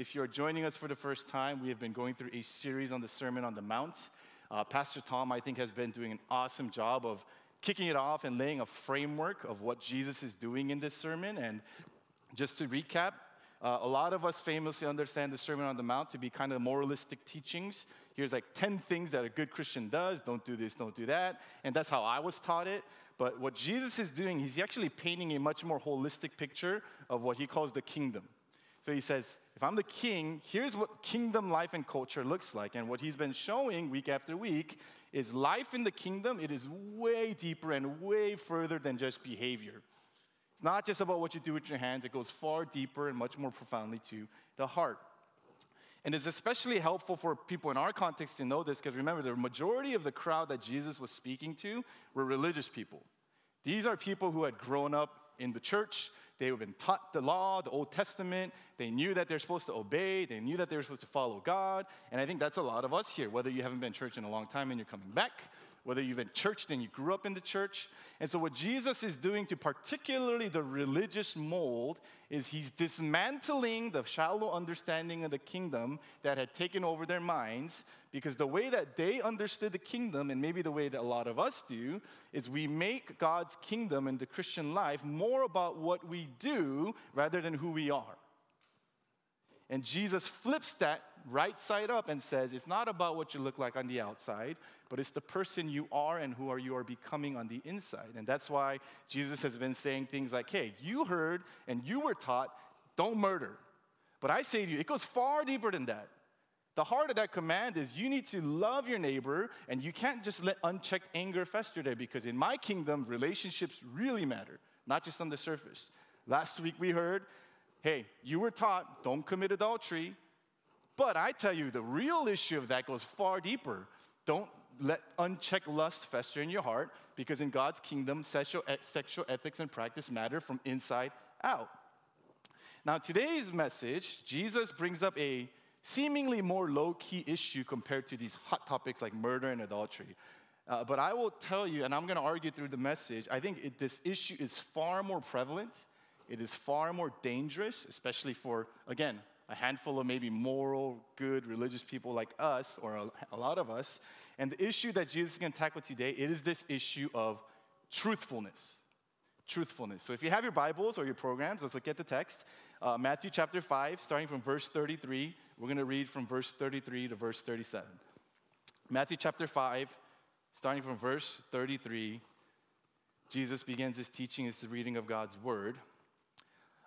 If you're joining us for the first time, we have been going through a series on the Sermon on the Mount. Uh, Pastor Tom, I think, has been doing an awesome job of kicking it off and laying a framework of what Jesus is doing in this sermon. And just to recap, uh, a lot of us famously understand the Sermon on the Mount to be kind of moralistic teachings. Here's like 10 things that a good Christian does don't do this, don't do that. And that's how I was taught it. But what Jesus is doing, he's actually painting a much more holistic picture of what he calls the kingdom. So he says, if I'm the king, here's what kingdom life and culture looks like. And what he's been showing week after week is life in the kingdom, it is way deeper and way further than just behavior. It's not just about what you do with your hands, it goes far deeper and much more profoundly to the heart. And it's especially helpful for people in our context to know this because remember, the majority of the crowd that Jesus was speaking to were religious people. These are people who had grown up in the church, they have been taught the law, the Old Testament. They knew that they're supposed to obey. They knew that they were supposed to follow God. And I think that's a lot of us here, whether you haven't been church in a long time and you're coming back, whether you've been churched and you grew up in the church. And so, what Jesus is doing to particularly the religious mold is he's dismantling the shallow understanding of the kingdom that had taken over their minds because the way that they understood the kingdom, and maybe the way that a lot of us do, is we make God's kingdom and the Christian life more about what we do rather than who we are. And Jesus flips that right side up and says, It's not about what you look like on the outside, but it's the person you are and who are you are becoming on the inside. And that's why Jesus has been saying things like, Hey, you heard and you were taught, don't murder. But I say to you, it goes far deeper than that. The heart of that command is you need to love your neighbor and you can't just let unchecked anger fester there because in my kingdom, relationships really matter, not just on the surface. Last week we heard, hey, you were taught don't commit adultery. But I tell you, the real issue of that goes far deeper. Don't let unchecked lust fester in your heart because in God's kingdom, sexual, sexual ethics and practice matter from inside out. Now, today's message, Jesus brings up a seemingly more low key issue compared to these hot topics like murder and adultery. Uh, but I will tell you, and I'm going to argue through the message, I think it, this issue is far more prevalent. It is far more dangerous, especially for, again, a handful of maybe moral, good, religious people like us, or a, a lot of us. And the issue that Jesus is going to tackle today, it is this issue of truthfulness. Truthfulness. So if you have your Bibles or your programs, let's look at the text. Uh, Matthew chapter 5, starting from verse 33. We're going to read from verse 33 to verse 37. Matthew chapter 5, starting from verse 33, Jesus begins his teaching, his reading of God's word.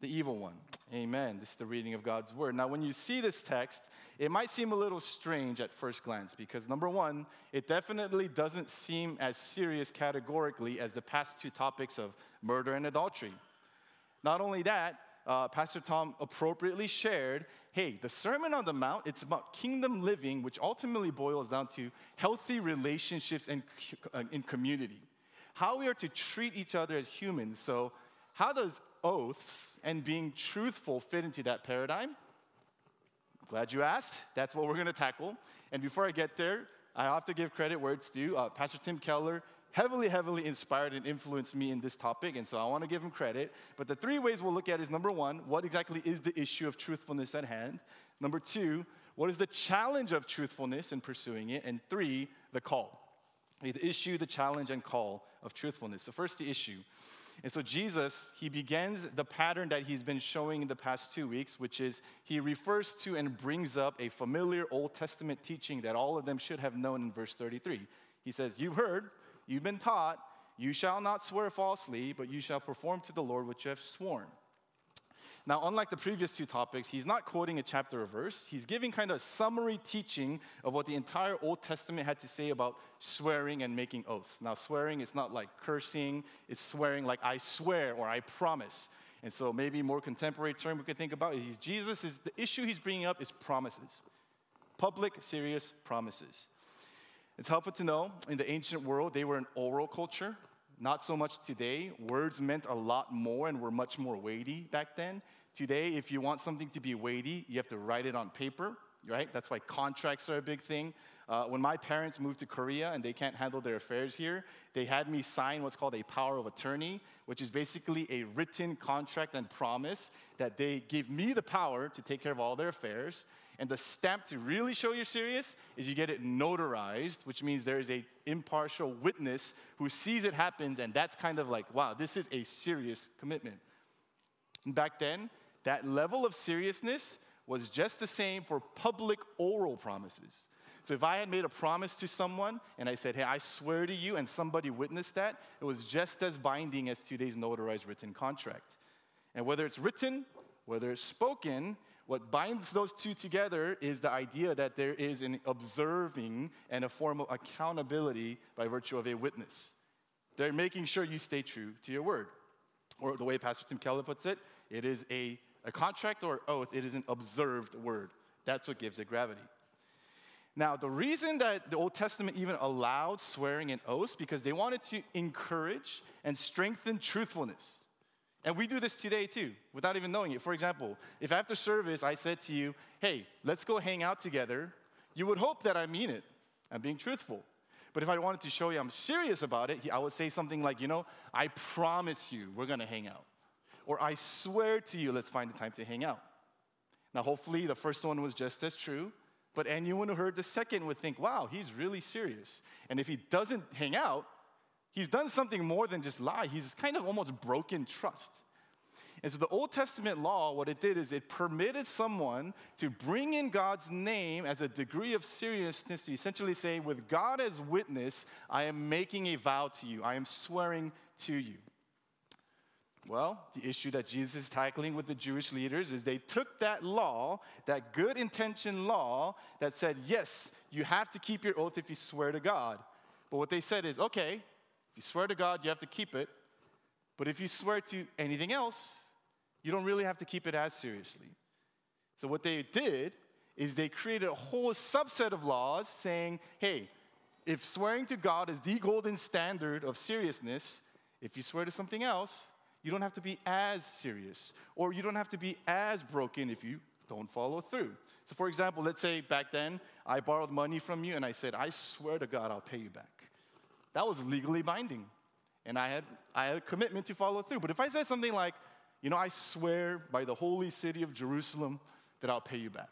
the evil one. Amen. This is the reading of God's word. Now, when you see this text, it might seem a little strange at first glance because, number one, it definitely doesn't seem as serious categorically as the past two topics of murder and adultery. Not only that, uh, Pastor Tom appropriately shared hey, the Sermon on the Mount, it's about kingdom living, which ultimately boils down to healthy relationships and uh, in community. How we are to treat each other as humans. So, how does oaths and being truthful fit into that paradigm? Glad you asked. That's what we're going to tackle. And before I get there, I have to give credit where it's due. Uh, Pastor Tim Keller heavily, heavily inspired and influenced me in this topic, and so I want to give him credit. But the three ways we'll look at is number one, what exactly is the issue of truthfulness at hand? Number two, what is the challenge of truthfulness in pursuing it? And three, the call. The issue, the challenge, and call of truthfulness. So, first, the issue. And so, Jesus, he begins the pattern that he's been showing in the past two weeks, which is he refers to and brings up a familiar Old Testament teaching that all of them should have known in verse 33. He says, You've heard, You've been taught, you shall not swear falsely, but you shall perform to the Lord what you have sworn. Now, unlike the previous two topics, he's not quoting a chapter or verse. He's giving kind of a summary teaching of what the entire Old Testament had to say about swearing and making oaths. Now, swearing is not like cursing, it's swearing like I swear or I promise. And so, maybe more contemporary term we could think about is Jesus is the issue he's bringing up is promises. Public, serious promises. It's helpful to know in the ancient world, they were an oral culture. Not so much today. Words meant a lot more and were much more weighty back then. Today, if you want something to be weighty, you have to write it on paper, right? That's why contracts are a big thing. Uh, when my parents moved to Korea and they can't handle their affairs here, they had me sign what's called a power of attorney, which is basically a written contract and promise that they give me the power to take care of all their affairs. And the stamp to really show you're serious is you get it notarized, which means there is a impartial witness who sees it happens, and that's kind of like, wow, this is a serious commitment. And back then, that level of seriousness was just the same for public oral promises. So if I had made a promise to someone and I said, hey, I swear to you, and somebody witnessed that, it was just as binding as today's notarized written contract. And whether it's written, whether it's spoken, what binds those two together is the idea that there is an observing and a form of accountability by virtue of a witness. They're making sure you stay true to your word. Or the way Pastor Tim Keller puts it, it is a, a contract or oath, it is an observed word. That's what gives it gravity. Now, the reason that the Old Testament even allowed swearing and oaths because they wanted to encourage and strengthen truthfulness. And we do this today too, without even knowing it. For example, if after service I said to you, hey, let's go hang out together, you would hope that I mean it. I'm being truthful. But if I wanted to show you I'm serious about it, I would say something like, you know, I promise you we're gonna hang out. Or I swear to you, let's find the time to hang out. Now, hopefully, the first one was just as true, but anyone who heard the second would think, wow, he's really serious. And if he doesn't hang out, he's done something more than just lie. He's kind of almost broken trust. And so the Old Testament law, what it did is it permitted someone to bring in God's name as a degree of seriousness to essentially say, with God as witness, I am making a vow to you, I am swearing to you. Well, the issue that Jesus is tackling with the Jewish leaders is they took that law, that good intention law that said, yes, you have to keep your oath if you swear to God. But what they said is, okay, if you swear to God, you have to keep it. But if you swear to anything else, you don't really have to keep it as seriously. So what they did is they created a whole subset of laws saying, hey, if swearing to God is the golden standard of seriousness, if you swear to something else, you don't have to be as serious, or you don't have to be as broken if you don't follow through. So, for example, let's say back then I borrowed money from you and I said, I swear to God I'll pay you back. That was legally binding. And I had, I had a commitment to follow through. But if I said something like, you know, I swear by the holy city of Jerusalem that I'll pay you back.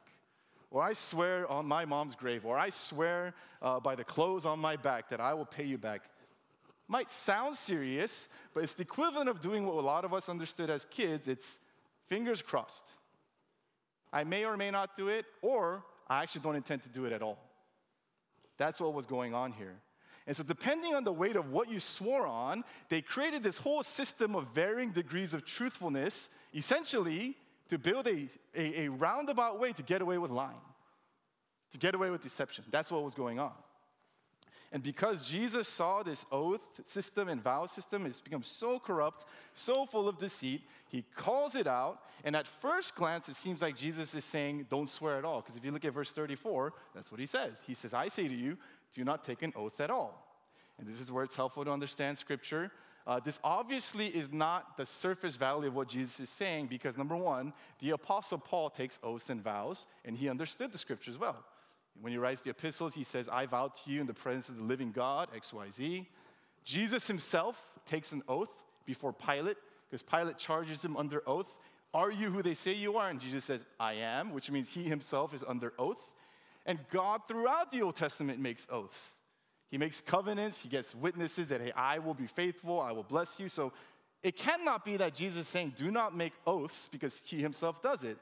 Or I swear on my mom's grave, or I swear uh, by the clothes on my back that I will pay you back. Might sound serious, but it's the equivalent of doing what a lot of us understood as kids it's fingers crossed. I may or may not do it, or I actually don't intend to do it at all. That's what was going on here. And so, depending on the weight of what you swore on, they created this whole system of varying degrees of truthfulness, essentially to build a, a, a roundabout way to get away with lying, to get away with deception. That's what was going on. And because Jesus saw this oath system and vow system has become so corrupt, so full of deceit, he calls it out. And at first glance, it seems like Jesus is saying, Don't swear at all. Because if you look at verse 34, that's what he says. He says, I say to you, do not take an oath at all. And this is where it's helpful to understand scripture. Uh, this obviously is not the surface value of what Jesus is saying because, number one, the Apostle Paul takes oaths and vows, and he understood the scriptures well. When he writes the epistles, he says, I vow to you in the presence of the living God, XYZ. Jesus himself takes an oath before Pilate because Pilate charges him under oath. Are you who they say you are? And Jesus says, I am, which means he himself is under oath. And God, throughout the Old Testament, makes oaths. He makes covenants, he gets witnesses that, hey, I will be faithful, I will bless you. So it cannot be that Jesus is saying, do not make oaths because he himself does it.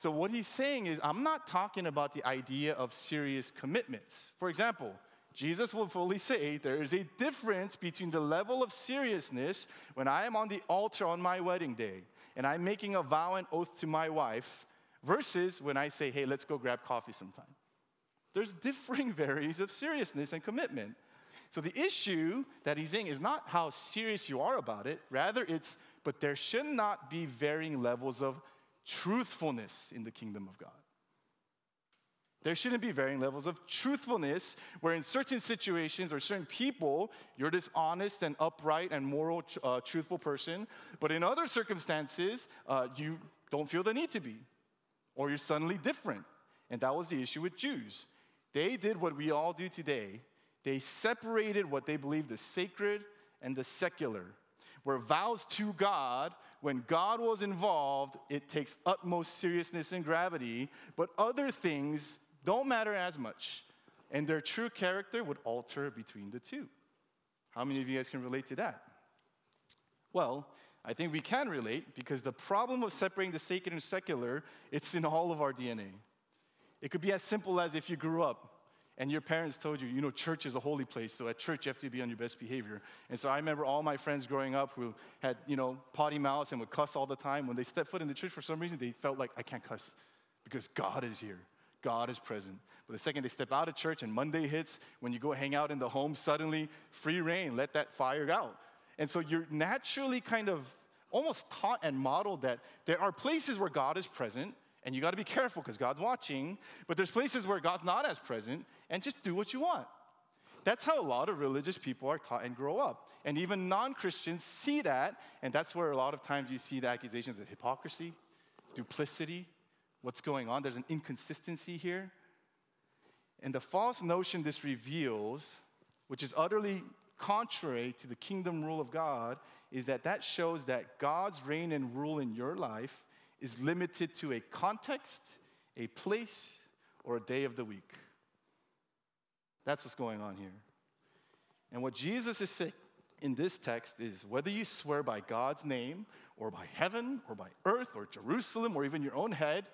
So, what he's saying is, I'm not talking about the idea of serious commitments. For example, Jesus will fully say there is a difference between the level of seriousness when I am on the altar on my wedding day and I'm making a vow and oath to my wife versus when I say, hey, let's go grab coffee sometime. There's differing varies of seriousness and commitment. So the issue that he's saying is not how serious you are about it, rather, it's, but there should not be varying levels of truthfulness in the kingdom of God. There shouldn't be varying levels of truthfulness where, in certain situations or certain people, you're this honest and upright and moral, uh, truthful person, but in other circumstances, uh, you don't feel the need to be, or you're suddenly different. And that was the issue with Jews. They did what we all do today they separated what they believed is sacred and the secular. Where vows to God, when God was involved, it takes utmost seriousness and gravity, but other things don't matter as much. And their true character would alter between the two. How many of you guys can relate to that? Well, I think we can relate because the problem of separating the sacred and secular, it's in all of our DNA. It could be as simple as if you grew up and your parents told you, you know, church is a holy place, so at church you have to be on your best behavior. And so I remember all my friends growing up who had, you know, potty mouths and would cuss all the time. When they stepped foot in the church, for some reason, they felt like, I can't cuss because God is here. God is present. But the second they step out of church and Monday hits, when you go hang out in the home, suddenly free reign, let that fire out. And so you're naturally kind of almost taught and modeled that there are places where God is present and you got to be careful because God's watching. But there's places where God's not as present, and just do what you want. That's how a lot of religious people are taught and grow up. And even non Christians see that, and that's where a lot of times you see the accusations of hypocrisy, duplicity, what's going on. There's an inconsistency here. And the false notion this reveals, which is utterly contrary to the kingdom rule of God, is that that shows that God's reign and rule in your life is limited to a context, a place, or a day of the week. That's what's going on here. And what Jesus is saying in this text is whether you swear by God's name, or by heaven, or by earth, or Jerusalem, or even your own head,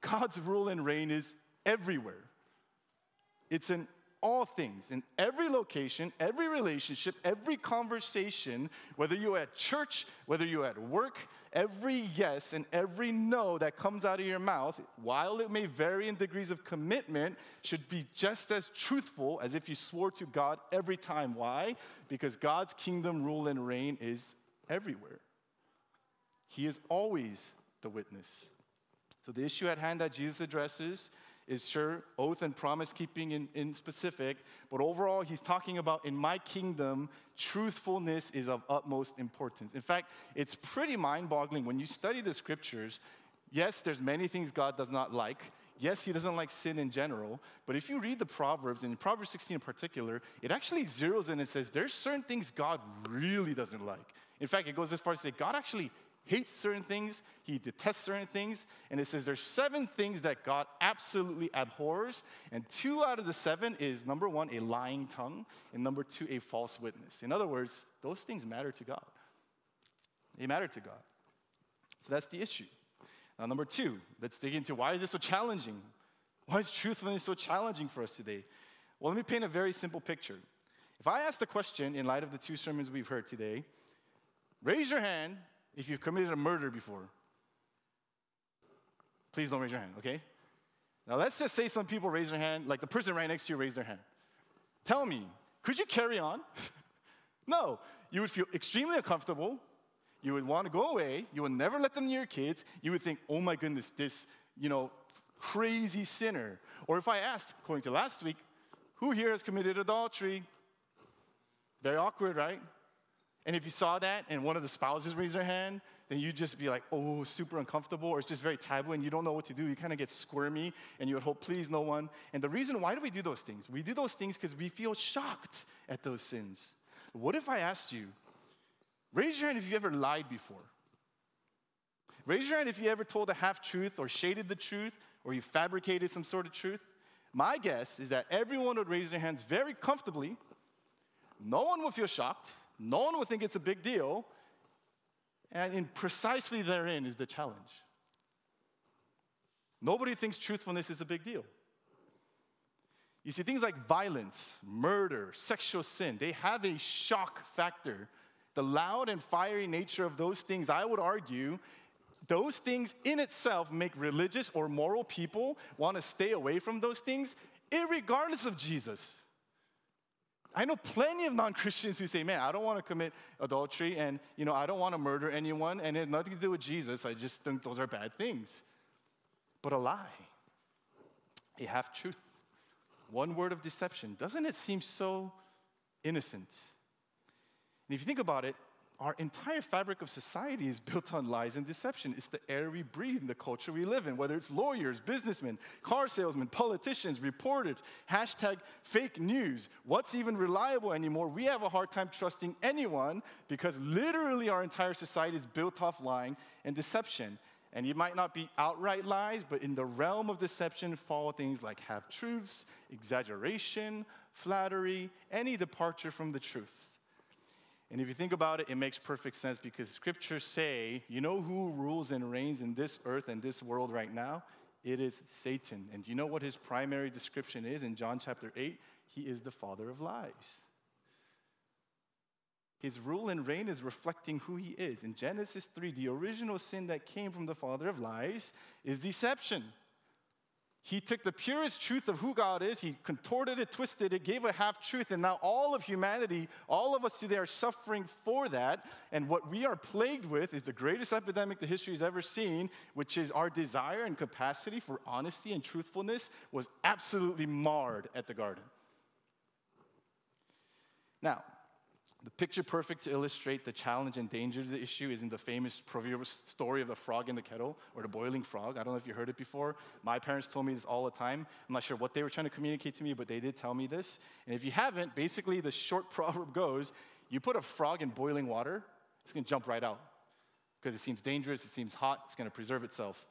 God's rule and reign is everywhere. It's an all things, in every location, every relationship, every conversation, whether you're at church, whether you're at work, every yes and every no that comes out of your mouth, while it may vary in degrees of commitment, should be just as truthful as if you swore to God every time. Why? Because God's kingdom rule and reign is everywhere. He is always the witness. So, the issue at hand that Jesus addresses is sure oath and promise keeping in, in specific, but overall, he's talking about in my kingdom, truthfulness is of utmost importance. In fact, it's pretty mind boggling when you study the scriptures. Yes, there's many things God does not like. Yes, he doesn't like sin in general, but if you read the Proverbs, and Proverbs 16 in particular, it actually zeroes in and says there's certain things God really doesn't like. In fact, it goes as far as to say God actually hates certain things, he detests certain things, and it says there's seven things that God absolutely abhors, and two out of the seven is number one, a lying tongue, and number two, a false witness. In other words, those things matter to God. They matter to God. So that's the issue. Now, number two, let's dig into why is this so challenging? Why is truthfulness so challenging for us today? Well, let me paint a very simple picture. If I ask the question in light of the two sermons we've heard today, raise your hand if you've committed a murder before. Please don't raise your hand, okay? Now let's just say some people raise their hand, like the person right next to you raised their hand. Tell me, could you carry on? no, you would feel extremely uncomfortable. You would want to go away. You would never let them near your kids. You would think, oh my goodness, this, you know, crazy sinner. Or if I asked, according to last week, who here has committed adultery? Very awkward, right? And if you saw that and one of the spouses raised their hand, then you'd just be like, oh, super uncomfortable, or it's just very taboo and you don't know what to do. You kind of get squirmy and you would hope, please, no one. And the reason why do we do those things? We do those things because we feel shocked at those sins. What if I asked you, raise your hand if you ever lied before? Raise your hand if you ever told a half truth or shaded the truth or you fabricated some sort of truth. My guess is that everyone would raise their hands very comfortably. No one would feel shocked no one would think it's a big deal. And in precisely therein is the challenge. Nobody thinks truthfulness is a big deal. You see, things like violence, murder, sexual sin, they have a shock factor. The loud and fiery nature of those things, I would argue, those things in itself make religious or moral people want to stay away from those things, regardless of Jesus. I know plenty of non-Christians who say, man, I don't want to commit adultery and, you know, I don't want to murder anyone and it has nothing to do with Jesus. I just think those are bad things. But a lie, a half truth, one word of deception. Doesn't it seem so innocent? And if you think about it, our entire fabric of society is built on lies and deception. It's the air we breathe and the culture we live in, whether it's lawyers, businessmen, car salesmen, politicians, reporters, hashtag fake news. What's even reliable anymore? We have a hard time trusting anyone because literally our entire society is built off lying and deception. And it might not be outright lies, but in the realm of deception fall things like half truths, exaggeration, flattery, any departure from the truth. And if you think about it, it makes perfect sense because scriptures say, you know who rules and reigns in this earth and this world right now? It is Satan. And do you know what his primary description is in John chapter 8? He is the father of lies. His rule and reign is reflecting who he is. In Genesis 3, the original sin that came from the father of lies is deception. He took the purest truth of who God is, he contorted it, twisted it, gave a half truth, and now all of humanity, all of us today are suffering for that. And what we are plagued with is the greatest epidemic the history has ever seen, which is our desire and capacity for honesty and truthfulness was absolutely marred at the garden. Now, the picture perfect to illustrate the challenge and danger of the issue is in the famous proverbial story of the frog in the kettle or the boiling frog. I don't know if you heard it before. My parents told me this all the time. I'm not sure what they were trying to communicate to me, but they did tell me this. And if you haven't, basically the short proverb goes you put a frog in boiling water, it's going to jump right out because it seems dangerous, it seems hot, it's going to preserve itself.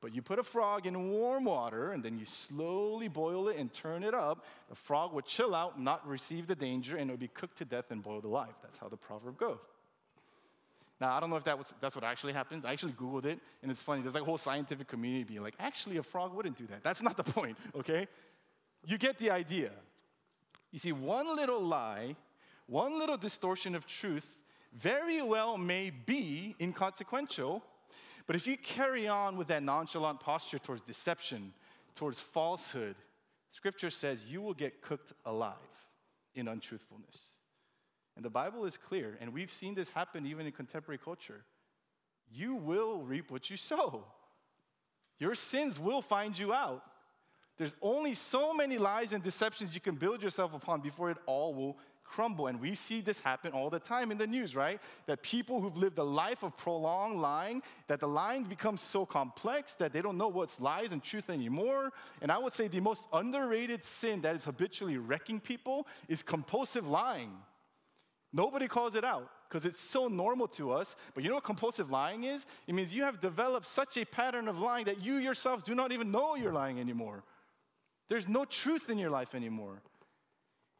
But you put a frog in warm water and then you slowly boil it and turn it up. The frog would chill out, not receive the danger, and it would be cooked to death and boiled alive. That's how the proverb goes. Now, I don't know if that was, that's what actually happens. I actually Googled it, and it's funny. There's like a whole scientific community being like, actually, a frog wouldn't do that. That's not the point, okay? You get the idea. You see, one little lie, one little distortion of truth very well may be inconsequential but if you carry on with that nonchalant posture towards deception, towards falsehood, scripture says you will get cooked alive in untruthfulness. And the Bible is clear, and we've seen this happen even in contemporary culture. You will reap what you sow. Your sins will find you out. There's only so many lies and deceptions you can build yourself upon before it all will crumble. And we see this happen all the time in the news, right? That people who've lived a life of prolonged lying, that the lying becomes so complex that they don't know what's lies and truth anymore. And I would say the most underrated sin that is habitually wrecking people is compulsive lying. Nobody calls it out because it's so normal to us. But you know what compulsive lying is? It means you have developed such a pattern of lying that you yourself do not even know you're lying anymore. There's no truth in your life anymore.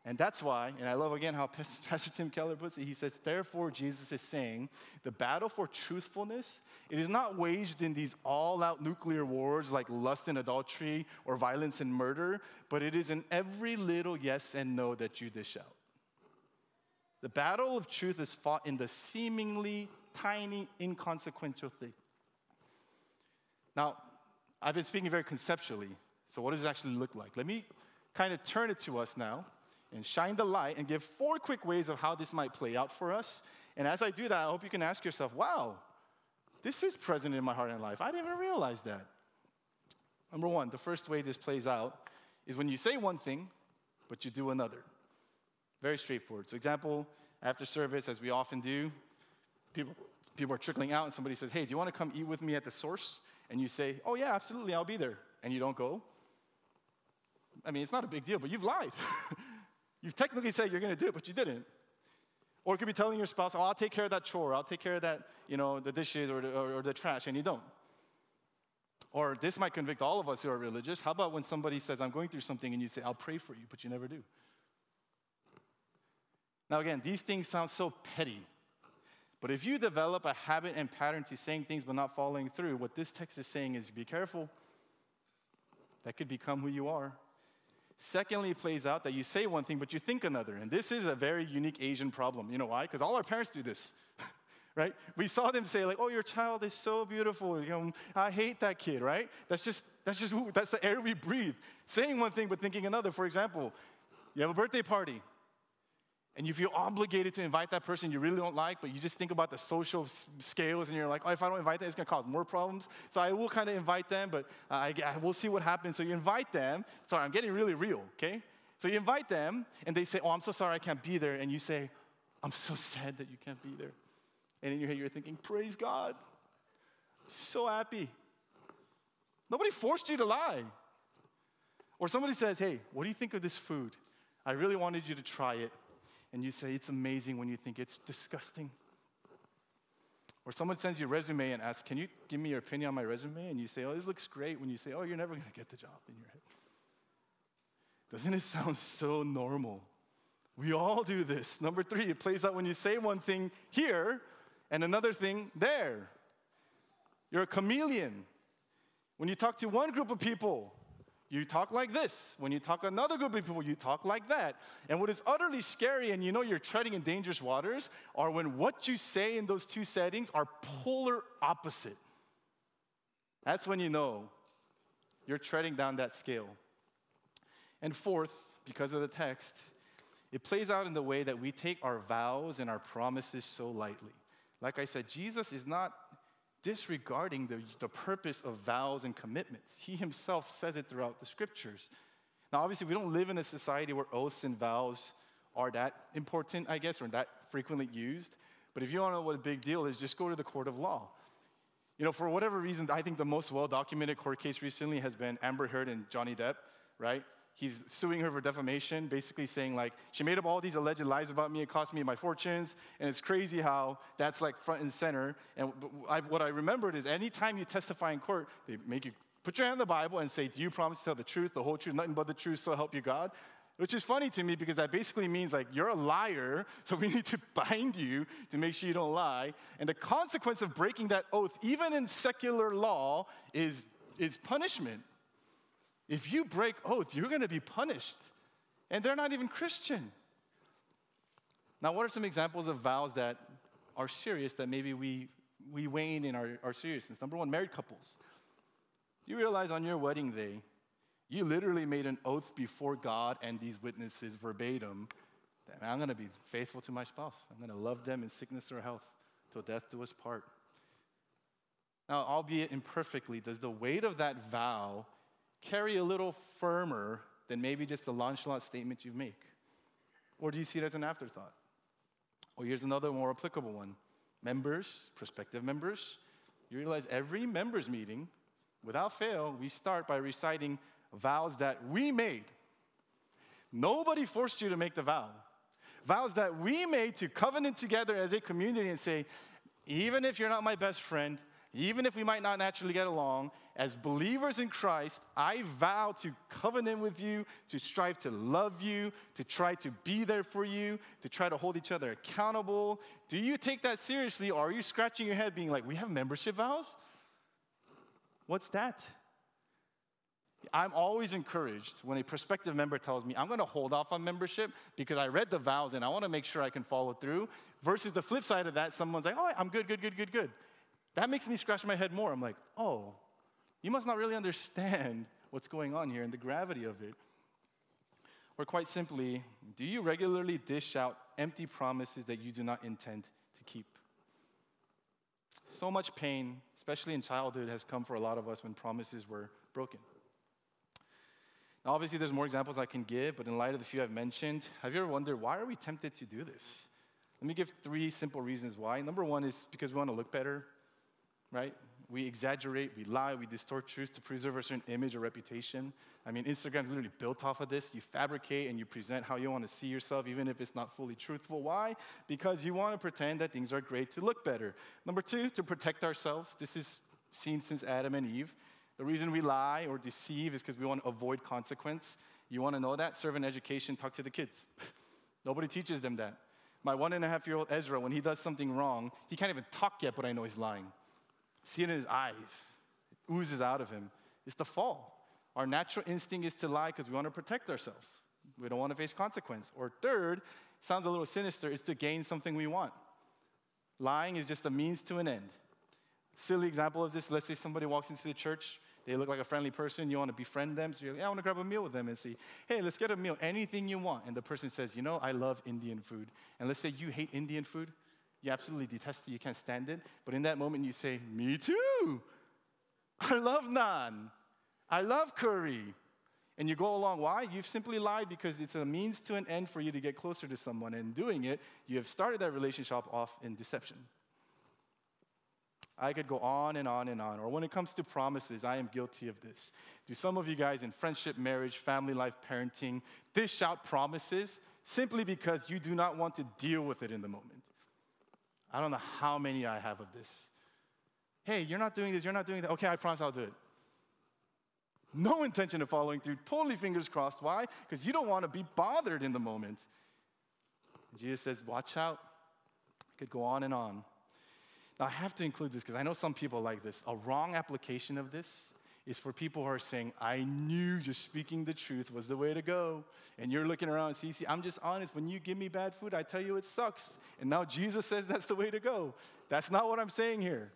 And that's why, and I love again how Pastor Tim Keller puts it. He says, Therefore, Jesus is saying, the battle for truthfulness, it is not waged in these all out nuclear wars like lust and adultery or violence and murder, but it is in every little yes and no that you dish out. The battle of truth is fought in the seemingly tiny, inconsequential thing. Now, I've been speaking very conceptually, so what does it actually look like? Let me kind of turn it to us now and shine the light and give four quick ways of how this might play out for us. And as I do that, I hope you can ask yourself, wow, this is present in my heart and life. I didn't even realize that. Number one, the first way this plays out is when you say one thing, but you do another. Very straightforward. So, example, after service, as we often do, people, people are trickling out, and somebody says, Hey, do you want to come eat with me at the source? And you say, Oh, yeah, absolutely, I'll be there. And you don't go. I mean, it's not a big deal, but you've lied. You've technically said you're going to do it, but you didn't. Or it could be telling your spouse, oh, I'll take care of that chore, I'll take care of that, you know, the dishes or the, or, or the trash, and you don't. Or this might convict all of us who are religious. How about when somebody says, I'm going through something, and you say, I'll pray for you, but you never do? Now, again, these things sound so petty. But if you develop a habit and pattern to saying things but not following through, what this text is saying is be careful. That could become who you are. Secondly, it plays out that you say one thing, but you think another. And this is a very unique Asian problem. You know why? Because all our parents do this. right? We saw them say, like, oh, your child is so beautiful. You know, I hate that kid, right? That's just, that's just who, that's the air we breathe. Saying one thing, but thinking another. For example, you have a birthday party, and you feel obligated to invite that person you really don't like, but you just think about the social scales and you're like, oh, if I don't invite them, it's gonna cause more problems. So I will kind of invite them, but I, I, we'll see what happens. So you invite them. Sorry, I'm getting really real, okay? So you invite them, and they say, oh, I'm so sorry I can't be there. And you say, I'm so sad that you can't be there. And in your head, you're thinking, praise God. So happy. Nobody forced you to lie. Or somebody says, hey, what do you think of this food? I really wanted you to try it and you say it's amazing when you think it's disgusting. Or someone sends you a resume and asks, Can you give me your opinion on my resume? And you say, Oh, this looks great. When you say, Oh, you're never going to get the job in your head. Doesn't it sound so normal? We all do this. Number three, it plays out when you say one thing here and another thing there. You're a chameleon. When you talk to one group of people, you talk like this. When you talk to another group of people, you talk like that. And what is utterly scary, and you know you're treading in dangerous waters, are when what you say in those two settings are polar opposite. That's when you know you're treading down that scale. And fourth, because of the text, it plays out in the way that we take our vows and our promises so lightly. Like I said, Jesus is not disregarding the, the purpose of vows and commitments. He himself says it throughout the scriptures. Now, obviously, we don't live in a society where oaths and vows are that important, I guess, or that frequently used. But if you want to know what a big deal is, just go to the court of law. You know, for whatever reason, I think the most well documented court case recently has been Amber Heard and Johnny Depp, right? He's suing her for defamation, basically saying like she made up all these alleged lies about me. It cost me my fortunes, and it's crazy how that's like front and center. And I, what I remembered is anytime you testify in court, they make you put your hand on the Bible and say, "Do you promise to tell the truth, the whole truth, nothing but the truth, so help you God?" Which is funny to me because that basically means like you're a liar, so we need to bind you to make sure you don't lie. And the consequence of breaking that oath, even in secular law, is, is punishment. If you break oath, you're going to be punished. And they're not even Christian. Now, what are some examples of vows that are serious that maybe we, we wane in our, our seriousness? Number one, married couples. You realize on your wedding day, you literally made an oath before God and these witnesses verbatim that I'm going to be faithful to my spouse. I'm going to love them in sickness or health till death do us part. Now, albeit imperfectly, does the weight of that vow carry a little firmer than maybe just a nonchalant statement you make? Or do you see it as an afterthought? Or here's another more applicable one members, prospective members, you realize every members meeting, without fail, we start by reciting vows that we made. Nobody forced you to make the vow. Vows that we made to covenant together as a community and say, even if you're not my best friend, even if we might not naturally get along, as believers in Christ, I vow to covenant with you, to strive to love you, to try to be there for you, to try to hold each other accountable. Do you take that seriously, or are you scratching your head being like, we have membership vows? What's that? I'm always encouraged when a prospective member tells me, I'm going to hold off on membership because I read the vows and I want to make sure I can follow through. Versus the flip side of that, someone's like, oh, I'm good, good, good, good, good. That makes me scratch my head more. I'm like, oh, you must not really understand what's going on here and the gravity of it. Or quite simply, do you regularly dish out empty promises that you do not intend to keep? So much pain, especially in childhood, has come for a lot of us when promises were broken. Now, obviously, there's more examples I can give, but in light of the few I've mentioned, have you ever wondered why are we tempted to do this? Let me give three simple reasons why. Number one is because we want to look better right? We exaggerate, we lie, we distort truth to preserve a certain image or reputation. I mean, Instagram is literally built off of this. You fabricate and you present how you want to see yourself, even if it's not fully truthful. Why? Because you want to pretend that things are great to look better. Number two, to protect ourselves. This is seen since Adam and Eve. The reason we lie or deceive is because we want to avoid consequence. You want to know that? Serve in education, talk to the kids. Nobody teaches them that. My one and a half year old Ezra, when he does something wrong, he can't even talk yet, but I know he's lying see it in his eyes. It oozes out of him. It's the fall. Our natural instinct is to lie because we want to protect ourselves. We don't want to face consequence. Or third, sounds a little sinister, it's to gain something we want. Lying is just a means to an end. Silly example of this let's say somebody walks into the church They look like a friendly person. You want to befriend them. So you're like, yeah, I want to grab a meal with them and see, hey, let's get a meal, anything you want. And the person says, you know, I love Indian food. And let's say you hate Indian food. You absolutely detest it. You can't stand it. But in that moment, you say, me too. I love naan. I love curry. And you go along. Why? You've simply lied because it's a means to an end for you to get closer to someone. And doing it, you have started that relationship off in deception. I could go on and on and on. Or when it comes to promises, I am guilty of this. Do some of you guys in friendship, marriage, family life, parenting dish out promises simply because you do not want to deal with it in the moment? I don't know how many I have of this. Hey, you're not doing this, you're not doing that. Okay, I promise I'll do it. No intention of following through, totally fingers crossed. Why? Because you don't want to be bothered in the moment. Jesus says, Watch out. I could go on and on. Now, I have to include this because I know some people like this. A wrong application of this is for people who are saying, I knew just speaking the truth was the way to go. And you're looking around see, see, I'm just honest. When you give me bad food, I tell you it sucks. And now Jesus says that's the way to go. That's not what I'm saying here.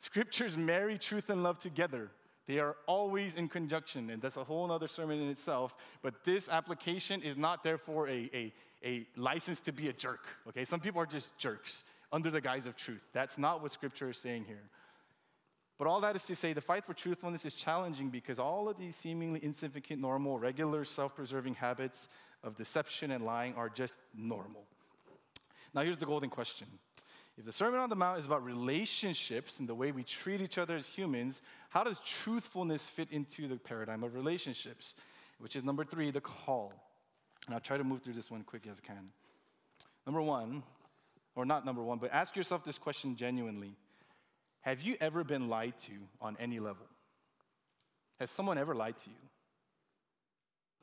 Scriptures marry truth and love together. They are always in conjunction, and that's a whole other sermon in itself. But this application is not therefore a, a, a license to be a jerk. Okay? Some people are just jerks under the guise of truth. That's not what Scripture is saying here. But all that is to say, the fight for truthfulness is challenging because all of these seemingly insignificant, normal, regular, self preserving habits of deception and lying are just normal. Now, here's the golden question If the Sermon on the Mount is about relationships and the way we treat each other as humans, how does truthfulness fit into the paradigm of relationships? Which is number three, the call. And I'll try to move through this one quick as I can. Number one, or not number one, but ask yourself this question genuinely Have you ever been lied to on any level? Has someone ever lied to you?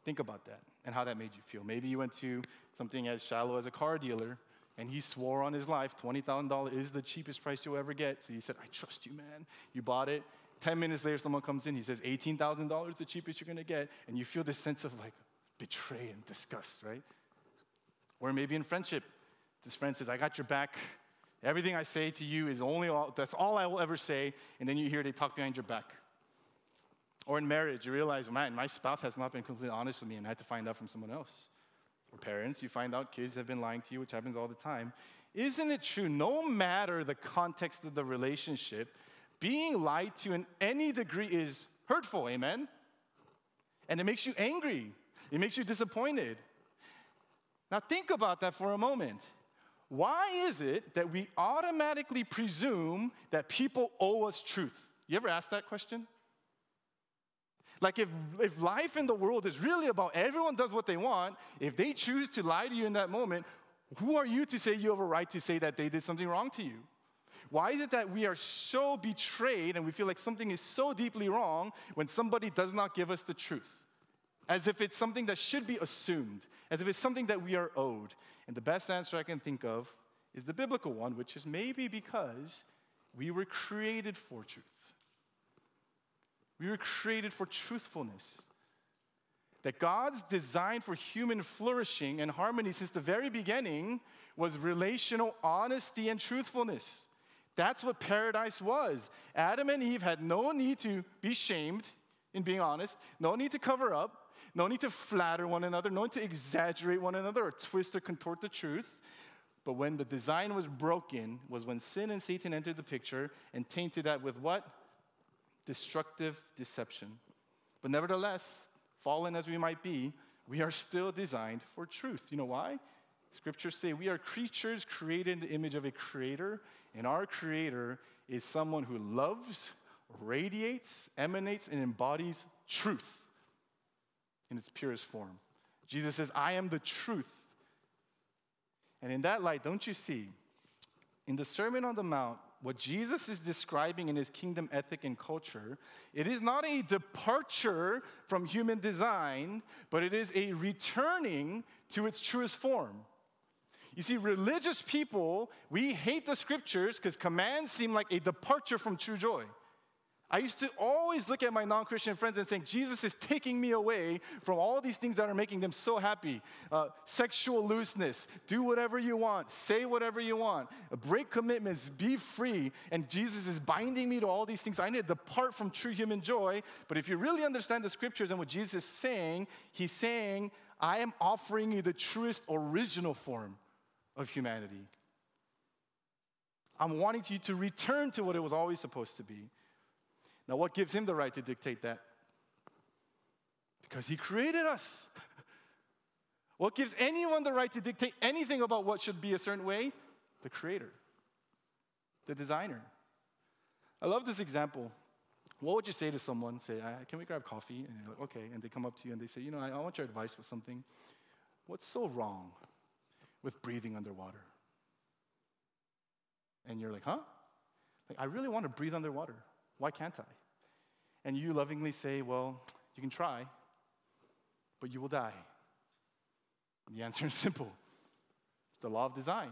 Think about that and how that made you feel. Maybe you went to something as shallow as a car dealer and he swore on his life $20,000 is the cheapest price you'll ever get. So he said, I trust you, man. You bought it. 10 minutes later, someone comes in, he says, $18,000 the cheapest you're gonna get. And you feel this sense of like betray and disgust, right? Or maybe in friendship, this friend says, I got your back. Everything I say to you is only all, that's all I will ever say. And then you hear they talk behind your back. Or in marriage, you realize, man, my spouse has not been completely honest with me and I had to find out from someone else. Or parents, you find out kids have been lying to you, which happens all the time. Isn't it true, no matter the context of the relationship, being lied to in any degree is hurtful, amen? And it makes you angry, it makes you disappointed. Now, think about that for a moment. Why is it that we automatically presume that people owe us truth? You ever ask that question? Like, if, if life in the world is really about everyone does what they want, if they choose to lie to you in that moment, who are you to say you have a right to say that they did something wrong to you? Why is it that we are so betrayed and we feel like something is so deeply wrong when somebody does not give us the truth? As if it's something that should be assumed, as if it's something that we are owed. And the best answer I can think of is the biblical one, which is maybe because we were created for truth. We were created for truthfulness. That God's design for human flourishing and harmony since the very beginning was relational honesty and truthfulness. That's what paradise was. Adam and Eve had no need to be shamed in being honest, no need to cover up, no need to flatter one another, no need to exaggerate one another or twist or contort the truth. But when the design was broken, was when sin and Satan entered the picture and tainted that with what? Destructive deception. But nevertheless, fallen as we might be, we are still designed for truth. You know why? Scriptures say we are creatures created in the image of a creator, and our creator is someone who loves, radiates, emanates, and embodies truth in its purest form. Jesus says, I am the truth. And in that light, don't you see, in the Sermon on the Mount, what Jesus is describing in his kingdom ethic and culture, it is not a departure from human design, but it is a returning to its truest form. You see, religious people, we hate the scriptures because commands seem like a departure from true joy. I used to always look at my non Christian friends and think, Jesus is taking me away from all these things that are making them so happy. Uh, sexual looseness, do whatever you want, say whatever you want, break commitments, be free. And Jesus is binding me to all these things. I need to depart from true human joy. But if you really understand the scriptures and what Jesus is saying, he's saying, I am offering you the truest original form of humanity. I'm wanting you to return to what it was always supposed to be. Now, what gives him the right to dictate that? Because he created us. what gives anyone the right to dictate anything about what should be a certain way? The creator, the designer. I love this example. What would you say to someone? Say, Can we grab coffee? And you're like, Okay. And they come up to you and they say, You know, I, I want your advice with something. What's so wrong with breathing underwater? And you're like, Huh? Like, I really want to breathe underwater. Why can't I? And you lovingly say, Well, you can try, but you will die. And the answer is simple it's the law of design.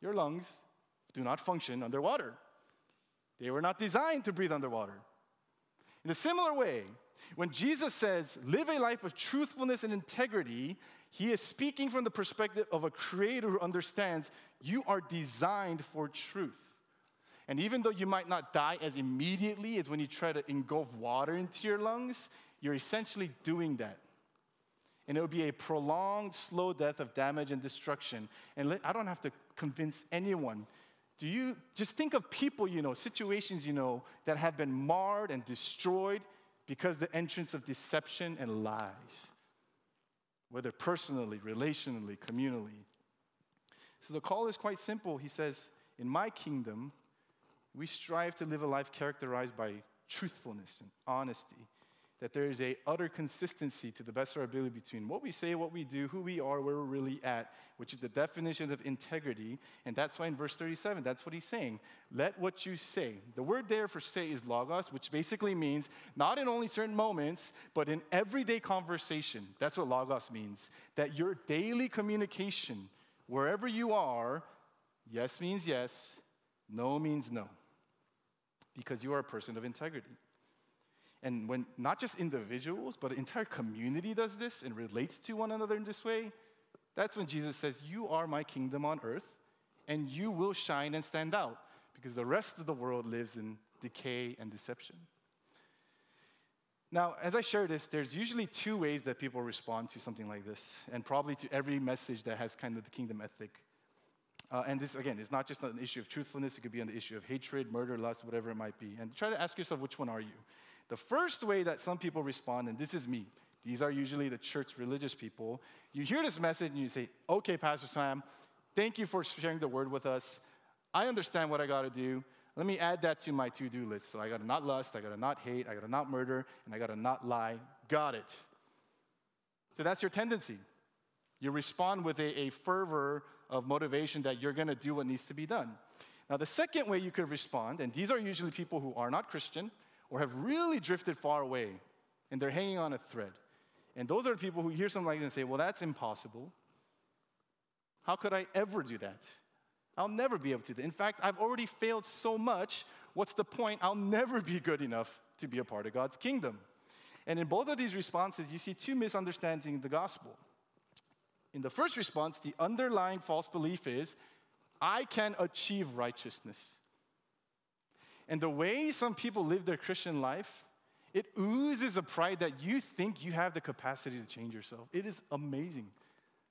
Your lungs do not function underwater, they were not designed to breathe underwater. In a similar way, when Jesus says, live a life of truthfulness and integrity, he is speaking from the perspective of a creator who understands you are designed for truth. And even though you might not die as immediately as when you try to engulf water into your lungs, you're essentially doing that. And it will be a prolonged, slow death of damage and destruction. And I don't have to convince anyone. Do you just think of people you know, situations you know, that have been marred and destroyed because the entrance of deception and lies, whether personally, relationally, communally. So the call is quite simple. He says, In my kingdom, we strive to live a life characterized by truthfulness and honesty, that there is a utter consistency to the best of our ability between what we say, what we do, who we are, where we're really at, which is the definition of integrity. And that's why in verse 37, that's what he's saying. Let what you say. The word there for say is logos, which basically means not in only certain moments, but in everyday conversation. That's what logos means. That your daily communication, wherever you are, yes means yes, no means no because you are a person of integrity. And when not just individuals, but an entire community does this and relates to one another in this way, that's when Jesus says, You are my kingdom on earth, and you will shine and stand out, because the rest of the world lives in decay and deception. Now, as I share this, there's usually two ways that people respond to something like this, and probably to every message that has kind of the kingdom ethic. Uh, and this, again, is not just an issue of truthfulness, it could be an issue of hatred, murder, lust, whatever it might be. And try to ask yourself, which one are you? The first way that some people respond, and this is me, these are usually the church religious people. You hear this message and you say, okay, Pastor Sam, thank you for sharing the word with us. I understand what I got to do. Let me add that to my to do list. So I got to not lust, I got to not hate, I got to not murder, and I got to not lie. Got it. So that's your tendency. You respond with a, a fervor of motivation that you're going to do what needs to be done. Now, the second way you could respond, and these are usually people who are not Christian or have really drifted far away and they're hanging on a thread. And those are people who hear something like this and say, Well, that's impossible. How could I ever do that? I'll never be able to do that. In fact, I've already failed so much. What's the point? I'll never be good enough to be a part of God's kingdom. And in both of these responses, you see two misunderstandings of the gospel. In the first response, the underlying false belief is I can achieve righteousness. And the way some people live their Christian life, it oozes a pride that you think you have the capacity to change yourself. It is amazing.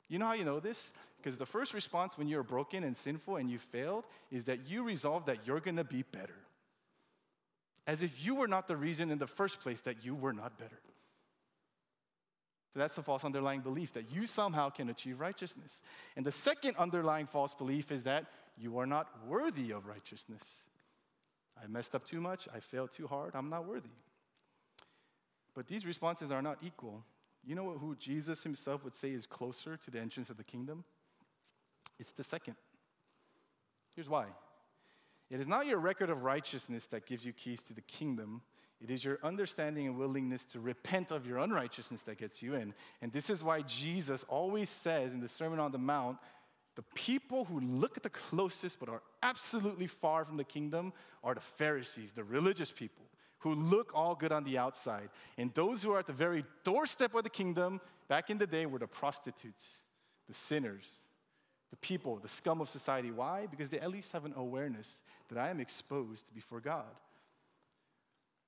You know how you know this? Because the first response when you're broken and sinful and you failed is that you resolve that you're gonna be better. As if you were not the reason in the first place that you were not better. So that's the false underlying belief that you somehow can achieve righteousness. And the second underlying false belief is that you are not worthy of righteousness. I messed up too much, I failed too hard, I'm not worthy. But these responses are not equal. You know who Jesus himself would say is closer to the entrance of the kingdom? It's the second. Here's why. It is not your record of righteousness that gives you keys to the kingdom, it is your understanding and willingness to repent of your unrighteousness that gets you in. And this is why Jesus always says in the Sermon on the Mount the people who look at the closest but are absolutely far from the kingdom are the Pharisees, the religious people. who look all good on the outside. And those who are at the very doorstep of the kingdom, back in the day, were the prostitutes, the sinners, the people, the scum of society. Why? Because they at least have an awareness that I am exposed before God.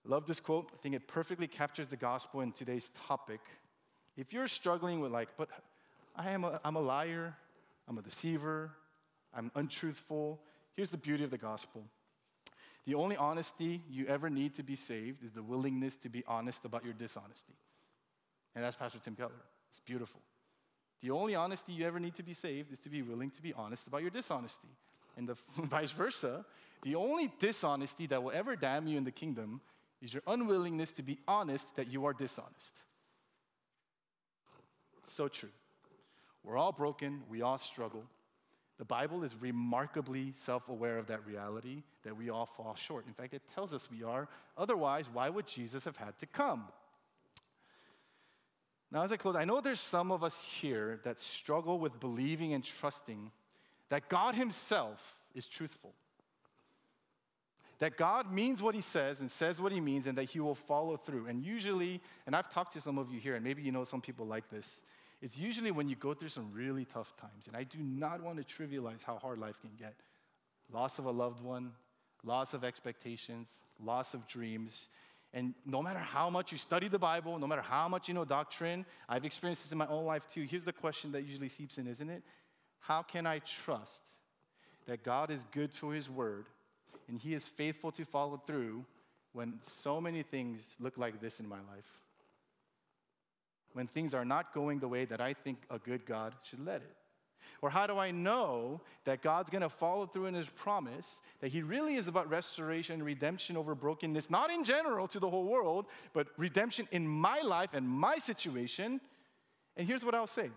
Love this quote. I think it perfectly captures the gospel in today's topic. If you're struggling with, like, but I am a, I'm a liar, I'm a deceiver, I'm untruthful, here's the beauty of the gospel. The only honesty you ever need to be saved is the willingness to be honest about your dishonesty. And that's Pastor Tim Keller. It's beautiful. The only honesty you ever need to be saved is to be willing to be honest about your dishonesty. And the vice versa, the only dishonesty that will ever damn you in the kingdom is your unwillingness to be honest that you are dishonest. So true. We're all broken, we all struggle. The Bible is remarkably self aware of that reality that we all fall short. In fact, it tells us we are. Otherwise, why would Jesus have had to come? Now, as I close, I know there's some of us here that struggle with believing and trusting that God Himself is truthful. That God means what He says and says what He means, and that He will follow through. And usually, and I've talked to some of you here, and maybe you know some people like this, it's usually when you go through some really tough times. And I do not want to trivialize how hard life can get loss of a loved one, loss of expectations, loss of dreams. And no matter how much you study the Bible, no matter how much you know doctrine, I've experienced this in my own life too. Here's the question that usually seeps in, isn't it? How can I trust that God is good for His word and He is faithful to follow through when so many things look like this in my life? When things are not going the way that I think a good God should let it? Or how do I know that God's gonna follow through in His promise, that He really is about restoration, redemption over brokenness, not in general to the whole world, but redemption in my life and my situation? And here's what I'll say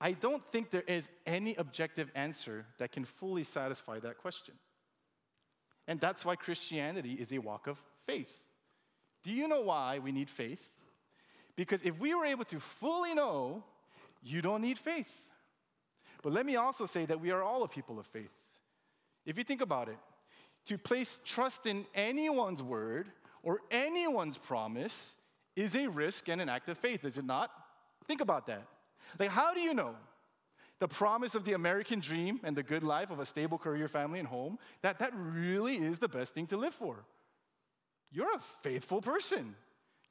I don't think there is any objective answer that can fully satisfy that question. And that's why Christianity is a walk of faith. Do you know why we need faith? Because if we were able to fully know, you don't need faith. But let me also say that we are all a people of faith. If you think about it, to place trust in anyone's word or anyone's promise is a risk and an act of faith, is it not? Think about that. Like, how do you know the promise of the American dream and the good life of a stable career, family, and home that that really is the best thing to live for? You're a faithful person.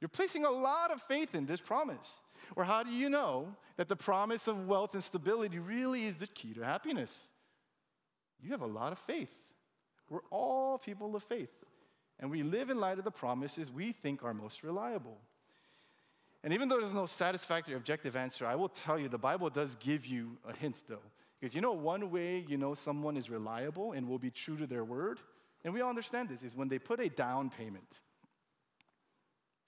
You're placing a lot of faith in this promise. Or how do you know that the promise of wealth and stability really is the key to happiness? You have a lot of faith. We're all people of faith. And we live in light of the promises we think are most reliable. And even though there's no satisfactory objective answer, I will tell you the Bible does give you a hint, though. Because you know, one way you know someone is reliable and will be true to their word, and we all understand this, is when they put a down payment.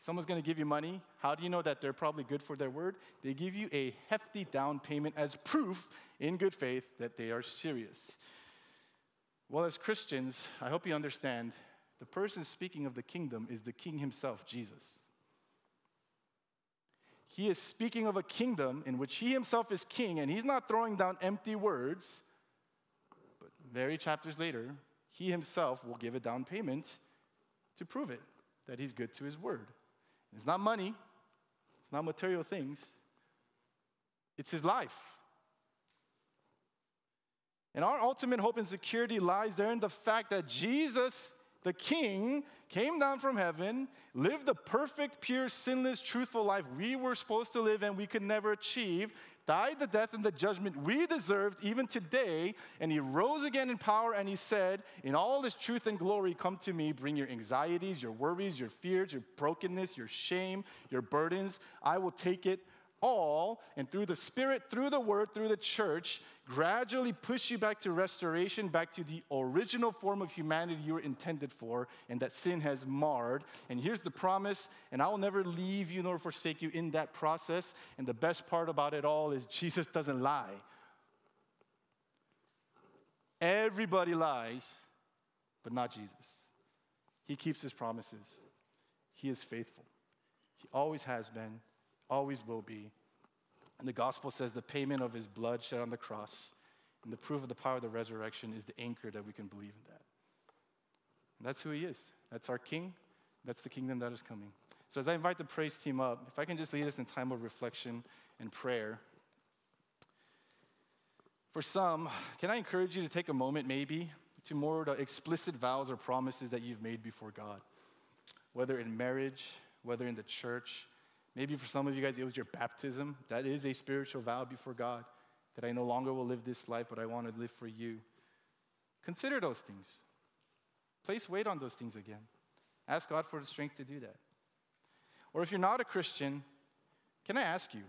Someone's going to give you money. How do you know that they're probably good for their word? They give you a hefty down payment as proof in good faith that they are serious. Well, as Christians, I hope you understand the person speaking of the kingdom is the king himself, Jesus. He is speaking of a kingdom in which he himself is king, and he's not throwing down empty words. But very chapters later, he himself will give a down payment to prove it that he's good to his word. It's not money, it's not material things, it's his life. And our ultimate hope and security lies there in the fact that Jesus, the King, came down from heaven, lived the perfect, pure, sinless, truthful life we were supposed to live and we could never achieve, died the death and the judgment we deserved even today, and he rose again in power and he said, In all this truth and glory, come to me, bring your anxieties, your worries, your fears, your brokenness, your shame, your burdens. I will take it all, and through the Spirit, through the Word, through the church, gradually push you back to restoration, back to the original form of humanity you were intended for, and that sin has marred. And here's the promise, and I will never leave you nor forsake you in that process. And the best part about it all is Jesus doesn't lie. Everybody lies, but not Jesus. He keeps his promises. He is faithful. He always has been, always will be. And the gospel says the payment of his blood shed on the cross and the proof of the power of the resurrection is the anchor that we can believe in that. And that's who he is. That's our king. That's the kingdom that is coming. So as I invite the praise team up, if I can just lead us in time of reflection and prayer. For some, can I encourage you to take a moment maybe to more the explicit vows or promises that you've made before God? Whether in marriage, whether in the church, maybe for some of you guys it was your baptism. That is a spiritual vow before God that I no longer will live this life, but I want to live for you. Consider those things. Place weight on those things again. Ask God for the strength to do that. Or if you're not a Christian, can I ask you,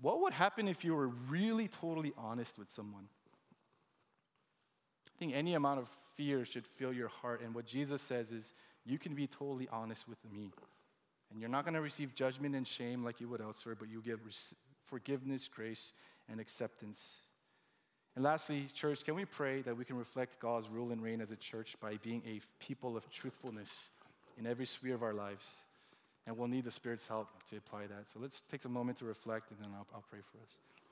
what would happen if you were really totally honest with someone? I think any amount of fear should fill your heart. And what Jesus says is, you can be totally honest with me. And you're not going to receive judgment and shame like you would elsewhere, but you give forgiveness, grace, and acceptance. And lastly, church, can we pray that we can reflect God's rule and reign as a church by being a people of truthfulness in every sphere of our lives? And we'll need the Spirit's help to apply that. So let's take a moment to reflect, and then I'll, I'll pray for us.